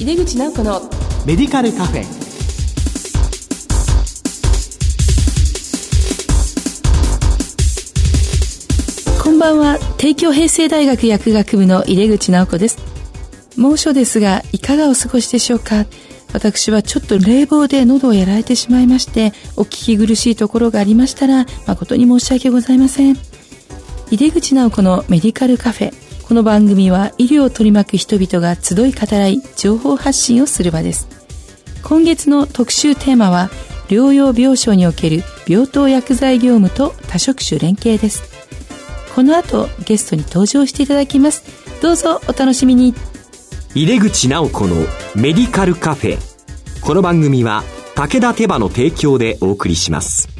井出口直子のメディカルカフェ。こんばんは。帝京平成大学薬学部の井出口直子です。猛暑ですがいかがお過ごしでしょうか？私はちょっと冷房で喉をやられてしまいましてお聞き苦しいところがありましたら誠に申し訳ございません。井出口直子のメディカルカフェこの番組は医療を取り巻く人々が集い語らい情報発信をする場です。今月の特集テーマは療養病床における病棟薬剤業務と多職種連携です。この後ゲストに登場していただきます。どうぞお楽しみに。入れ口直子のメディカルカフェ。この番組は武田手羽の提供でお送りします。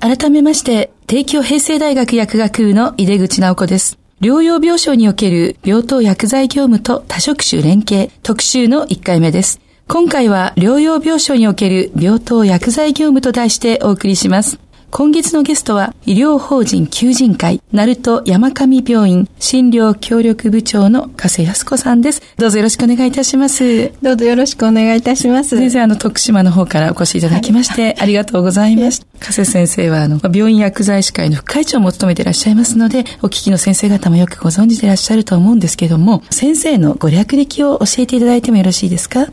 改めまして、帝京平成大学薬学部の井出口直子です。療養病床における病棟薬剤業務と多職種連携特集の1回目です。今回は療養病床における病棟薬剤業務と題してお送りします。今月のゲストは、医療法人求人会、鳴門山上病院診療協力部長の加瀬康子さんです。どうぞよろしくお願いいたします。どうぞよろしくお願いいたします。先生、あの、徳島の方からお越しいただきまして、はい、ありがとうございました。加瀬先生は、あの、病院薬剤師会の副会長も務めていらっしゃいますので、お聞きの先生方もよくご存知でいらっしゃると思うんですけども、先生のご略歴を教えていただいてもよろしいですか？はい。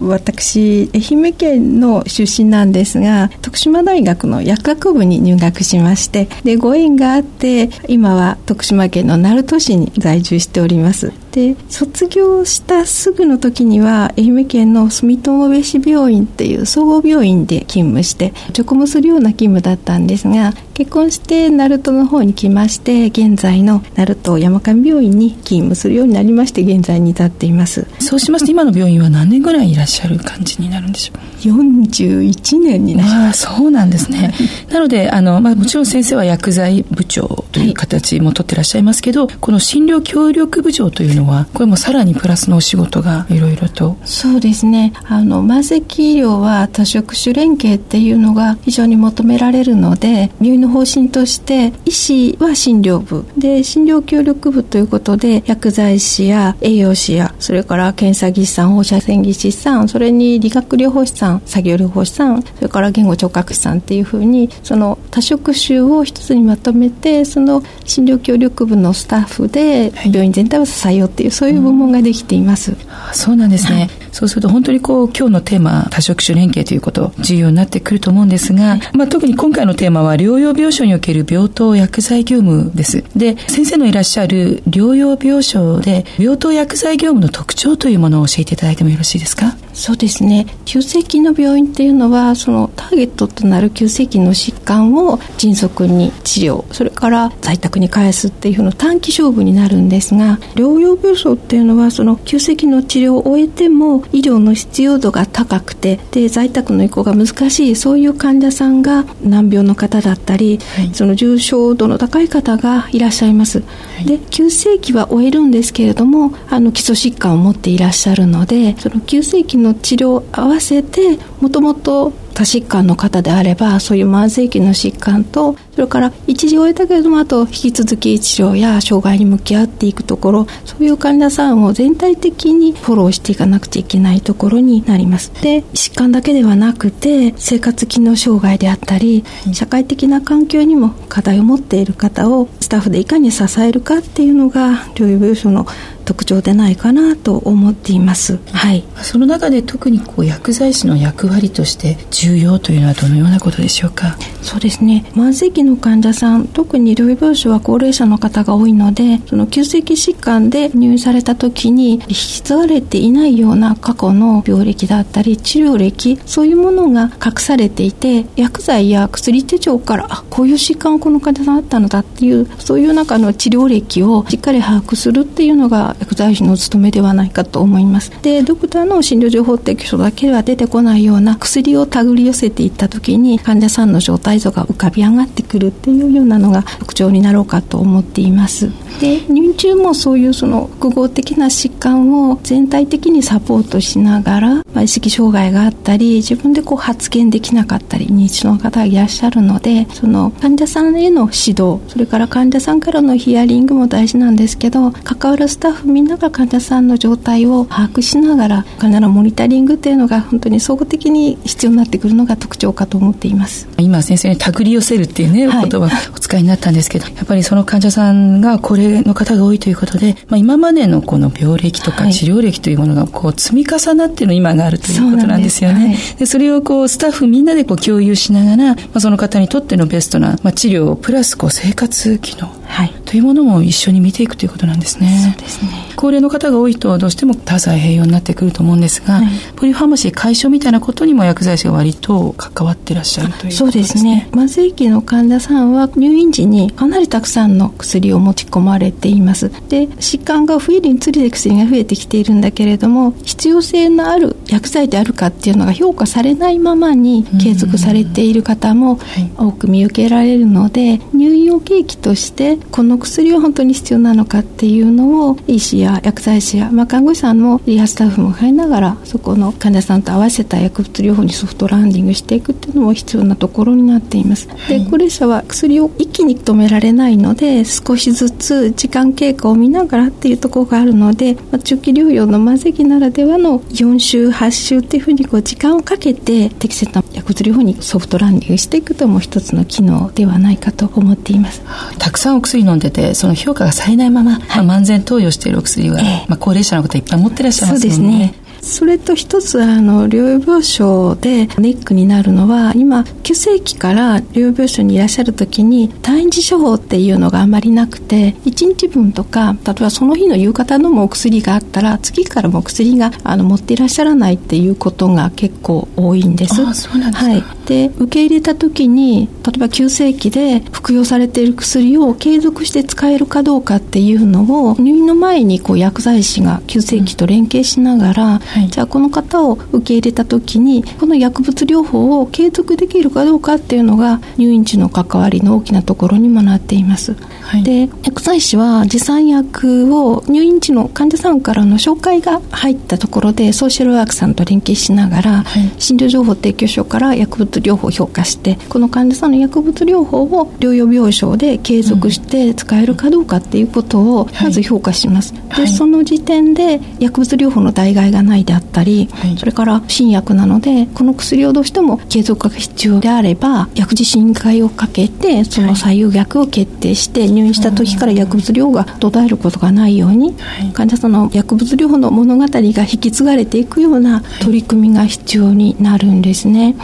私、愛媛県の出身なんですが、徳島大学の薬学部に入学しましてでご縁があって今は徳島県の鳴門市に在住しておりますで卒業したすぐの時には愛媛県の住友部市病院っていう総合病院で勤務して直務するような勤務だったんですが結婚して鳴門の方に来まして現在の鳴門山上病院に勤務するようになりまして現在に至っています。そうしますと今の病院は何年ぐらいいらっしゃる感じになるんでしょう？41年になります。あそうなんですね。なのであの、まあ、もちろん先生は薬剤部長という形も取ってらっしゃいますけど、はい、この診療協力部長というのはこれもさらにプラスのお仕事がいろいろと。そうですね。あの慢性医療は多職種連携っていうのが非常に求められるので病院の方針として医師は診療部。で診療協力部ということで薬剤師や栄養士やそれから検査技師さん放射線技師さんそれに理学療法士さん作業療法士さんそれから言語聴覚士さんっていうふうにその多職種を一つにまとめてその診療協力部のスタッフで病院全体を支えようっていうそういう部門ができています、うん、そうなんですね、はいそうすると本当にこう今日のテーマ多職種連携ということ重要になってくると思うんですが、まあ、特に今回のテーマは療養病床における病棟薬剤業務です。で先生のいらっしゃる療養病床で病棟薬剤業務の特徴というものを教えていただいてもよろしいですか？そうですね。急性期の病院っていうのはそのターゲットとなる急性期の疾患を迅速に治療それから在宅に返すっていうふうな短期勝負になるんですが療養病床っていうのはその急性期の治療を終えても医療の必要度が高くてで在宅の移行が難しいそういう患者さんが難病の方だったり、はい、その重症度の高い方がいらっしゃいます、はい、で急性期は終えるんですけれどもあの基礎疾患を持っていらっしゃるのでその急性期の治療を合わせてもともと多疾患の方であればそういう慢性期の疾患とそれから一時終えたけれどもあと引き続き治療や障害に向き合っていくところそういう患者さんを全体的にフォローしていかなくちゃいけないところになりますで疾患だけではなくて生活機能障害であったり社会的な環境にも課題を持っている方をスタッフでいかに支えるかっていうのが療養病床の特徴でないかなと思っています。はい。その中で特にこう薬剤師の役割として重要というのはどのようなことでしょうか？そうですね。慢性期の患者さん、特に療養病床は高齢者の方が多いので、その急性期疾患で入院された時に引き継がれていないような過去の病歴だったり治療歴、そういうものが隠されていて、薬剤や薬手帳からあこういう疾患をこの患者さんあったのだっていうそういう中の治療歴をしっかり把握するっていうのが薬剤師の務めではないかと思います。でドクターの診療情報提供書だけでは出てこないような薬を手繰り寄せていった時に患者さんの状態像が浮かび上がってくるっていうようなのが特徴になろうかと思っています。で入院中もそういうその複合的な疾患を全体的にサポートしながら、まあ、意識障害があったり自分でこう発言できなかったり認知症の方がいらっしゃるのでその患者さんへの指導それから患者さんからのヒアリングも大事なんですけど関わるスタッフみんなが患者さんの状態を把握しながら患者のモニタリングっていうのが本当に総合的に必要になってくるのが特徴かと思っています。今先生に手繰り寄せるっていうね、はい、言葉お使いになったんですけどやっぱりその患者さんが高齢の方が多いということで、まあ、今までのこの病歴とか治療歴というものがこう積み重なっての今があるということなんですよね。そで、それをこうスタッフみんなでこう共有しながら、まあ、その方にとってのベストな、まあ、治療プラスこう生活機能はい、というものも一緒に見ていくということなんですね。そうですね。高齢の方が多いとどうしても多剤併用になってくると思うんですが、はい、ポリファーマシー解消みたいなことにも薬剤師が割と関わってらっしゃるというね。そうですね。慢性期の患者さんは入院時にかなりたくさんの薬を持ち込まれています。で、疾患が増えるにつれて薬が増えてきているんだけれども、必要性のある薬剤であるかっていうのが評価されないままに継続されている方も多く見受けられるので、入院を契機としてこの薬は本当に必要なのかっていうのを医師や薬剤師や、まあ、看護師さんもリハスタッフも入りながらそこの患者さんと合わせた薬物療法にソフトランディングしていくっていうのも必要なところになっています、はい、で高齢者は薬を一気に止められないので少しずつ時間経過を見ながらっていうところがあるので、まあ、中期療養の慢性期ならではの4週8週っていうふうにこう時間をかけて適切な薬物療法にソフトランディングしていくとも一つの機能ではないかと思っています。たくさんお薬飲んでてその評価がされないまま、はい、まあ、慢性投与しているお薬は、え。まあ、高齢者の方いっぱい持ってらっしゃいますもんね。そうですねそれと一つあの療養病床でネックになるのは今急性期から療養病床にいらっしゃる時に退院時処方っていうのがあまりなくて1日分とか例えばその日の夕方のもお薬があったら次からも薬があの持っていらっしゃらないっていうことが結構多いんです。あそうなんですか、はいで受け入れた時に例えば急性期で服用されている薬を継続して使えるかどうかっていうのを入院の前にこう薬剤師が急性期と連携しながら、うんはい、じゃあこの方を受け入れた時にこの薬物療法を継続できるかどうかっていうのが入院時の関わりの大きなところにもなっています。はい、で薬剤師は持参薬を入院時の患者さんからの紹介が入ったところでソーシャルワークさんと連携しながら、はい、診療情報提供書から薬物療法を評価してこの患者さんの薬物療法を療養病床で継続して使えるかどうかっていうことをまず評価します、はい、でその時点で薬物療法の代替がないであったり、はい、それから新薬なのでこの薬をどうしても継続が必要であれば薬事審議会をかけてその最優薬を決定して入院した時から薬物療法が途絶えることがないように、患者さんの薬物療法の物語が引き継がれていくような取り組みが必要になるんですね。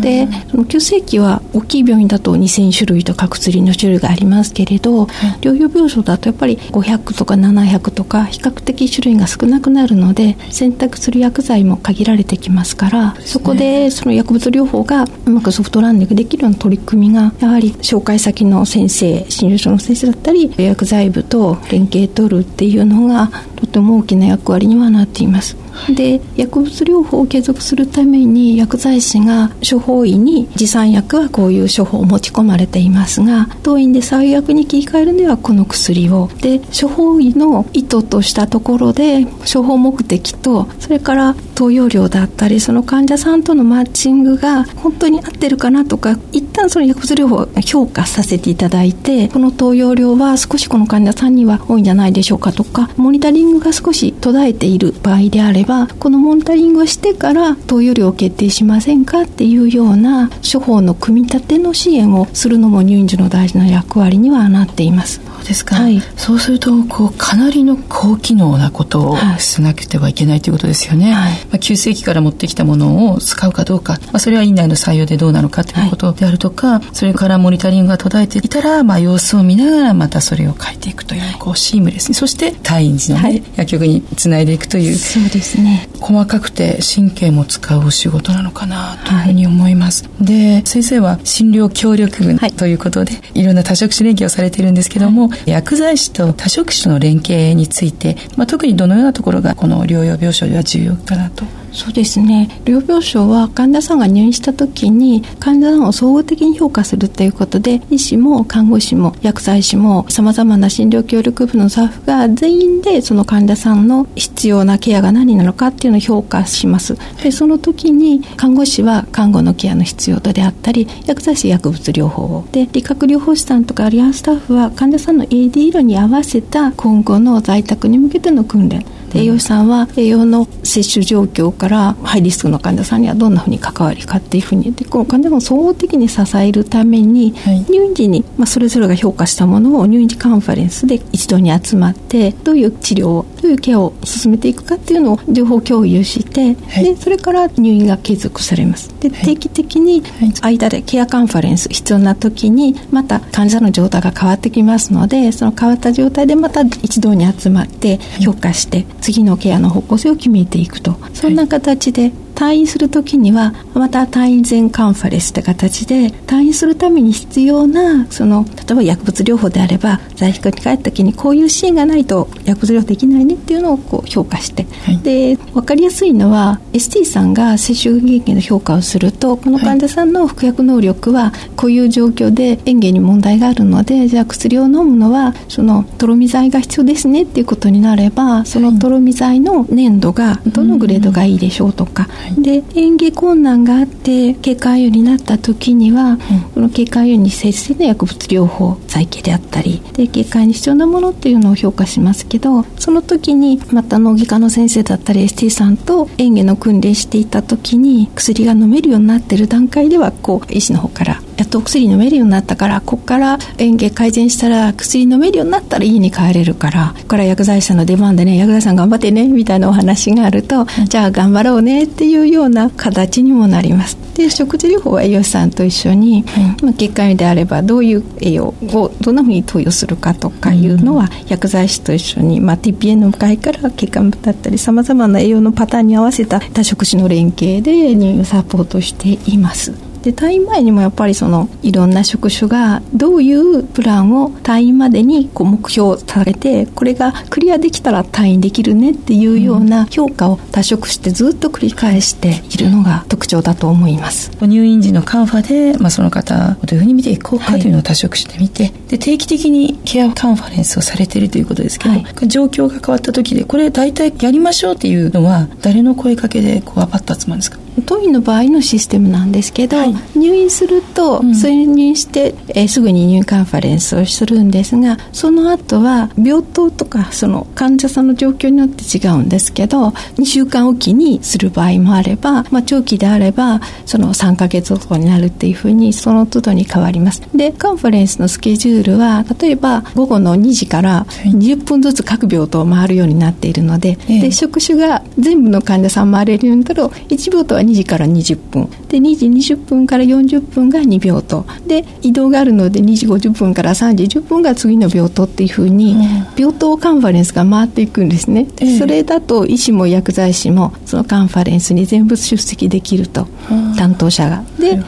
でその急性期は大きい病院だと2000種類とか薬の種類がありますけれど、はい、療養病床だとやっぱり500とか700とか比較的種類が少なくなるので選択する薬剤も限られてきますからそ、ね,、こでその薬物療法がうまくソフトランディングできるような取り組みがやはり紹介先の先生診療所の先生だったり薬剤部と連携取るっていうのがとても大きな役割にはなっています。で薬物療法を継続するために薬剤師が処方医に持参薬はこういう処方を持ち込まれていますが当院で最悪に切り替えるにはこの薬を。で処方医の意図としたところで処方目的とそれから投与量だったりその患者さんとのマッチングが本当に合ってるかなとか一旦その薬物療法を評価させていただいてこの投与量は少しこの患者さんには多いんじゃないでしょうかとかモニタリングが少し途絶えている場合であればこのモニタリングをしてから投与量を決定しませんかっていうような処方の組み立ての支援をするのも入院時の大事な役割にはなっています。そうですか、はい、そうするとこうかなりの高機能なことをしなくてはいけないということですよね、はい、まあ、急性期から持ってきたものを使うかどうか、まあ、それは院内の採用でどうなのかということであるとか、はい、それからモニタリングが途絶えていたら、まあ、様子を見ながらまたそれを変えていくというこうシームレスに。そして退院時の、ね、薬局につないでいくというそうですね。細かくて神経も使うお仕事なのかなというふうに思います、で先生は診療協力群ということで、い、ろんな多職種連携をされているんですけども、薬剤師と多職種の連携について、まあ、特にどのようなところがこの療養病床では重要かなとそうですね。療病床は患者さんが入院した時に患者さんを総合的に評価するということで医師も看護師も薬剤師もさまざまな診療協力部のスタッフが全員でその患者さんの必要なケアが何なのかっていうのを評価します。でその時に看護師は看護のケアの必要度であったり薬剤師薬物療法を。で理学療法士さんとかアリアンスタッフは患者さんの AD 色に合わせた今後の在宅に向けての訓練。栄養士さんは栄養の摂取状況からハイリスクの患者さんにはどんなふうに関わりかっていうふうにでこの患者さんを総合的に支えるために、はい、入院時に、まあ、それぞれが評価したものを入院時カンファレンスで一度に集まってどういう治療をどういうケアを進めていくかっていうのを情報共有して、はい、でそれから入院が継続されます。で、はい、定期的に間でケアカンファレンス必要な時にまた患者の状態が変わってきますのでその変わった状態でまた一堂に集まって評価して、次のケアの方向性を決めていくと。そんな形で退院する時にはまた退院前カンファレンスって形で退院するために必要なその例えば薬物療法であれば在宅に帰った時にこういうシーンがないと薬物療法できないねっていうのをこう評価して、はい、で分かりやすいのは ST さんが接種経験の評価をするとこの患者さんの服薬能力はこういう状況で嚥下に問題があるのでじゃあ薬を飲むのはそのとろみ剤が必要ですねっていうことになればそのとろみ剤の粘度がどのグレードがいいでしょうとか、で演技困難があって経過炎になった時には、うん、この経過炎に接しての薬物療法再起であったりで経過に必要なものっていうのを評価しますけどその時にまた脳外科の先生だったり ST さんと演技の訓練していた時に薬が飲めるようになってる段階ではこう医師の方からやっとお薬飲めるようになったからここから嚥下改善したら薬飲めるようになったら家に帰れるからここから薬剤師さんの出番でね薬剤師さん頑張ってねみたいなお話があると、うん、じゃあ頑張ろうねっていうような形にもなります。で食事療法は栄養士さんと一緒に、うん、血管であればどういう栄養をどんなふうに投与するかとかいうのは、薬剤師と一緒に、まあ、TPN の会から血管だったりさまざまな栄養のパターンに合わせた多職種の連携で入院サポートしていますで退院前にもやっぱりそのいろんな職種がどういうプランを退院までにこう目標を立ててこれがクリアできたら退院できるねっていうような評価を多職種してずっと繰り返しているのが特徴だと思います。入院時のカンファで、まあ、その方をどういうふうに見ていこうかというのを多職種で見て、はい、で定期的にケアカンファレンスをされているということですけど、はい、状況が変わった時でこれ大体やりましょうっていうのは誰の声かけでこうアパッと集まるんですか？当院の場合のシステムなんですけど、はい、入院すると、うん、それに入院して、えー、すぐに入院カンファレンスをするんですがその後は病棟とかその患者さんの状況によって違うんですけど2週間おきにする場合もあれば、まあ、長期であればその3か月とかになるっていうふうにその都度に変わります。でカンファレンスのスケジュールは例えば午後の2時から20分ずつ各病棟を回るようになっているのではい、で職種が全部の患者さん回れるようになると1病棟は2時から20分。で2時20分から40分が2秒とで移動があるので2時50分から3時10分が次の病棟っていうふうに、病棟カンファレンスが回っていくんですね、えー、それだと医師も薬剤師もそのカンファレンスに全部出席できると。担当者が。で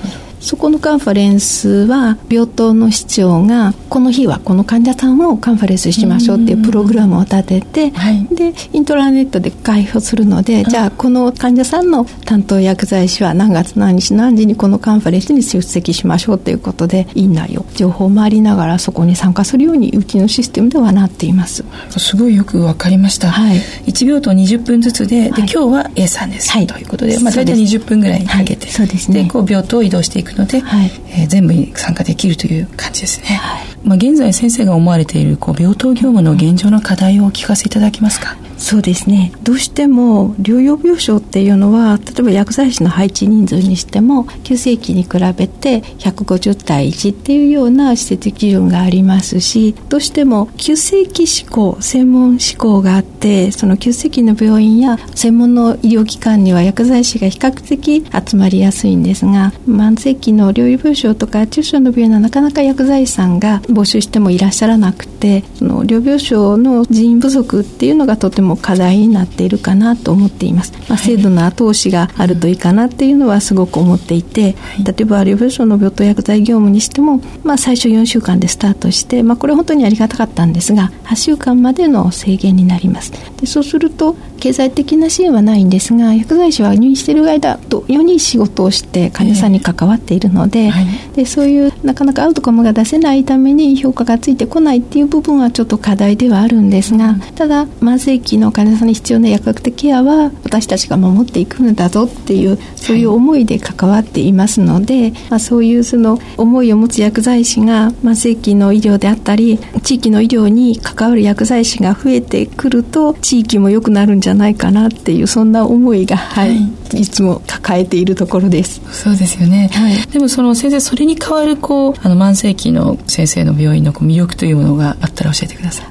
そこのカンファレンスは病棟の市長がこの日はこの患者さんをカンファレンスしましょうっていうプログラムを立てて、はい、でイントラネットで開放するのでじゃあこの患者さんの担当薬剤師は何月何日何時にこのカンファレンスに出席しましょうということで院内を情報を回りながらそこに参加するようにうちのシステムではなっています。すごいよく分かりました、はい、1秒と20分ずつでで、今日は A さんです、はい、ということで、まあ、大体20分ぐらいかけて、はい、そうですね、でこう病棟を移動していくくので、はい、えー、全部に参加できるという感じですね、はい、まあ、現在先生が思われているこう病棟業務の現状の課題をお聞かせいただけますか、そうですね。どうしても療養病床っていうのは例えば薬剤師の配置人数にしても急性期に比べて150対1っていうような施設基準がありますしどうしても急性期志向専門志向があってその急性期の病院や専門の医療機関には薬剤師が比較的集まりやすいんですが慢性期の療養病床とか中小の病院はなかなか薬剤師さんが募集してもいらっしゃらなくてその療病床の人員不足っていうのがとてもも課題になっているかなと思っています、まあ、制度の後押しがあるといいかなっていうのはすごく思っていて、例えば療病床の病棟薬剤業務にしても、まあ、最初4週間でスタートして、まあ、これ本当にありがたかったんですが8週間までの制限になります。でそうすると経済的な支援はないんですが薬剤師は入院している間とように仕事をして患者さんに関わっているのではい、でそういうなかなかアウトカムが出せないために評価がついてこないっていう部分はちょっと課題ではあるんですが、うん、ただ慢性期の患者さんに必要な薬学的ケアは私たちが守っていくんだぞっていうそういう思いで関わっていますので、まあ、そういうその思いを持つ薬剤師が慢性期の医療であったり地域の医療に関わる薬剤師が増えてくると地域も良くなるんじゃないかなっていうそんな思いが、はい、はい、いつも抱えているところです。そうですよね、はい、でもその先生それに代わるこうあの慢性期の先生の病院のこう魅力というものがあったら教えてください。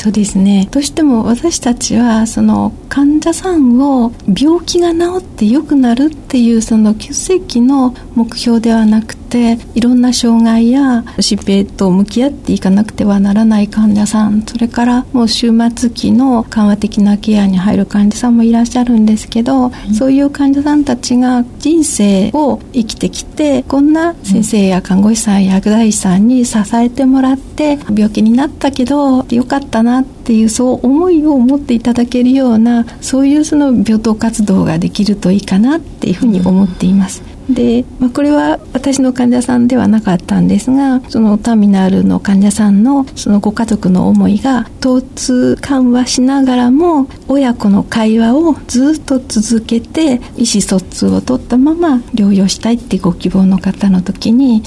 そうですね。どうしても私たちはその患者さんを病気が治って良くなるっていうその急性期の目標ではなくていろんな障害や疾病と向き合っていかなくてはならない患者さんそれからもう終末期の緩和的なケアに入る患者さんもいらっしゃるんですけど、はい、そういう患者さんたちが人生を生きてきてこんな先生や看護師さんや薬剤師さんに支えてもらって病気になったけどよかったなっていうそう思いを持っていただけるようなそういうその病棟活動ができるといいかなっていうふうに思っています。で、まあ、これは私の患者さんではなかったんですがそのターミナルの患者さんのそのご家族の思いが疼痛緩和しながらも親子の会話をずっと続けて意思疎通を取ったまま療養したいってご希望の方の時に、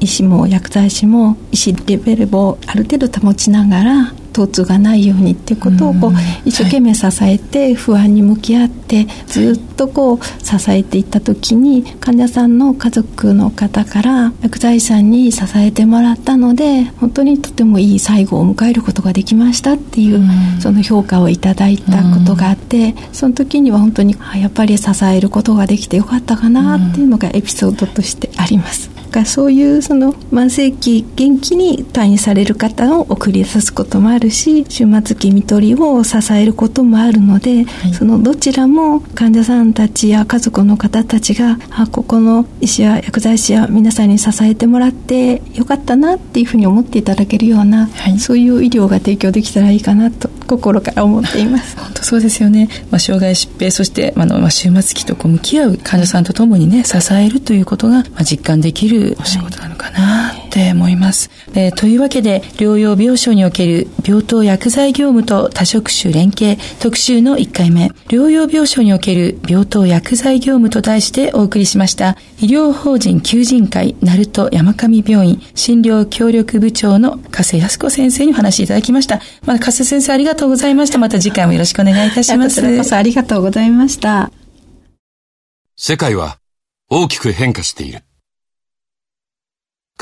医師も薬剤師も医師レベルをある程度保ちながら疼痛がないようにっていうことをこう一生懸命支えて不安に向き合ってずっとこう支えていった時に患者さんの家族の方から薬剤師さんに支えてもらったので本当にとてもいい最後を迎えることができましたっていうその評価をいただいたことがあってその時には本当にやっぱり支えることができてよかったかなっていうのがエピソードとしてあります。かそういうその慢性期元気に退院される方を送り出すこともあるし終末期看取りを支えることもあるので、はい、そのどちらも患者さんたちや家族の方たちがあここの医師や薬剤師や皆さんに支えてもらってよかったなっていうふうに思っていただけるような、はい、そういう医療が提供できたらいいかなと心から思っています。本 当そうですよね、まあ、障害疾病そしてあの、まあ、終末期とこう向き合う患者さんとともにね支えるということが、まあ、実感できるお仕事なのかなって思います、えー、というわけで療養病床における病棟薬剤業務と多職種連携特集の1回目。療養病床における病棟薬剤業務と題してお送りしました。医療法人求人会鳴門山上病院。診療協力部長の加瀬康子先生にお話しいただきました、まあ、加瀬先生ありがとうございました。また次回もよろしくお願いいたします。こちらこそありがとうございました。世界は大きく変化している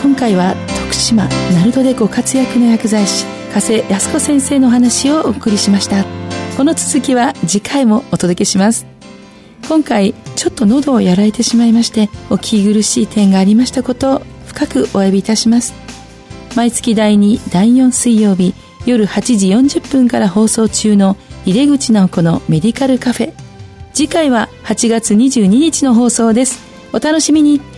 今回は徳島鳴門でご活躍の薬剤師加瀬康子先生の話をお送りしました。この続きは次回もお届けします。今回ちょっと喉をやられてしまいましてお聞き苦しい点がありましたことを深くお詫びいたします。毎月第2第4水曜日夜8時40分から放送中の入れ口直子のメディカルカフェ。次回は8月22日の放送です。お楽しみに。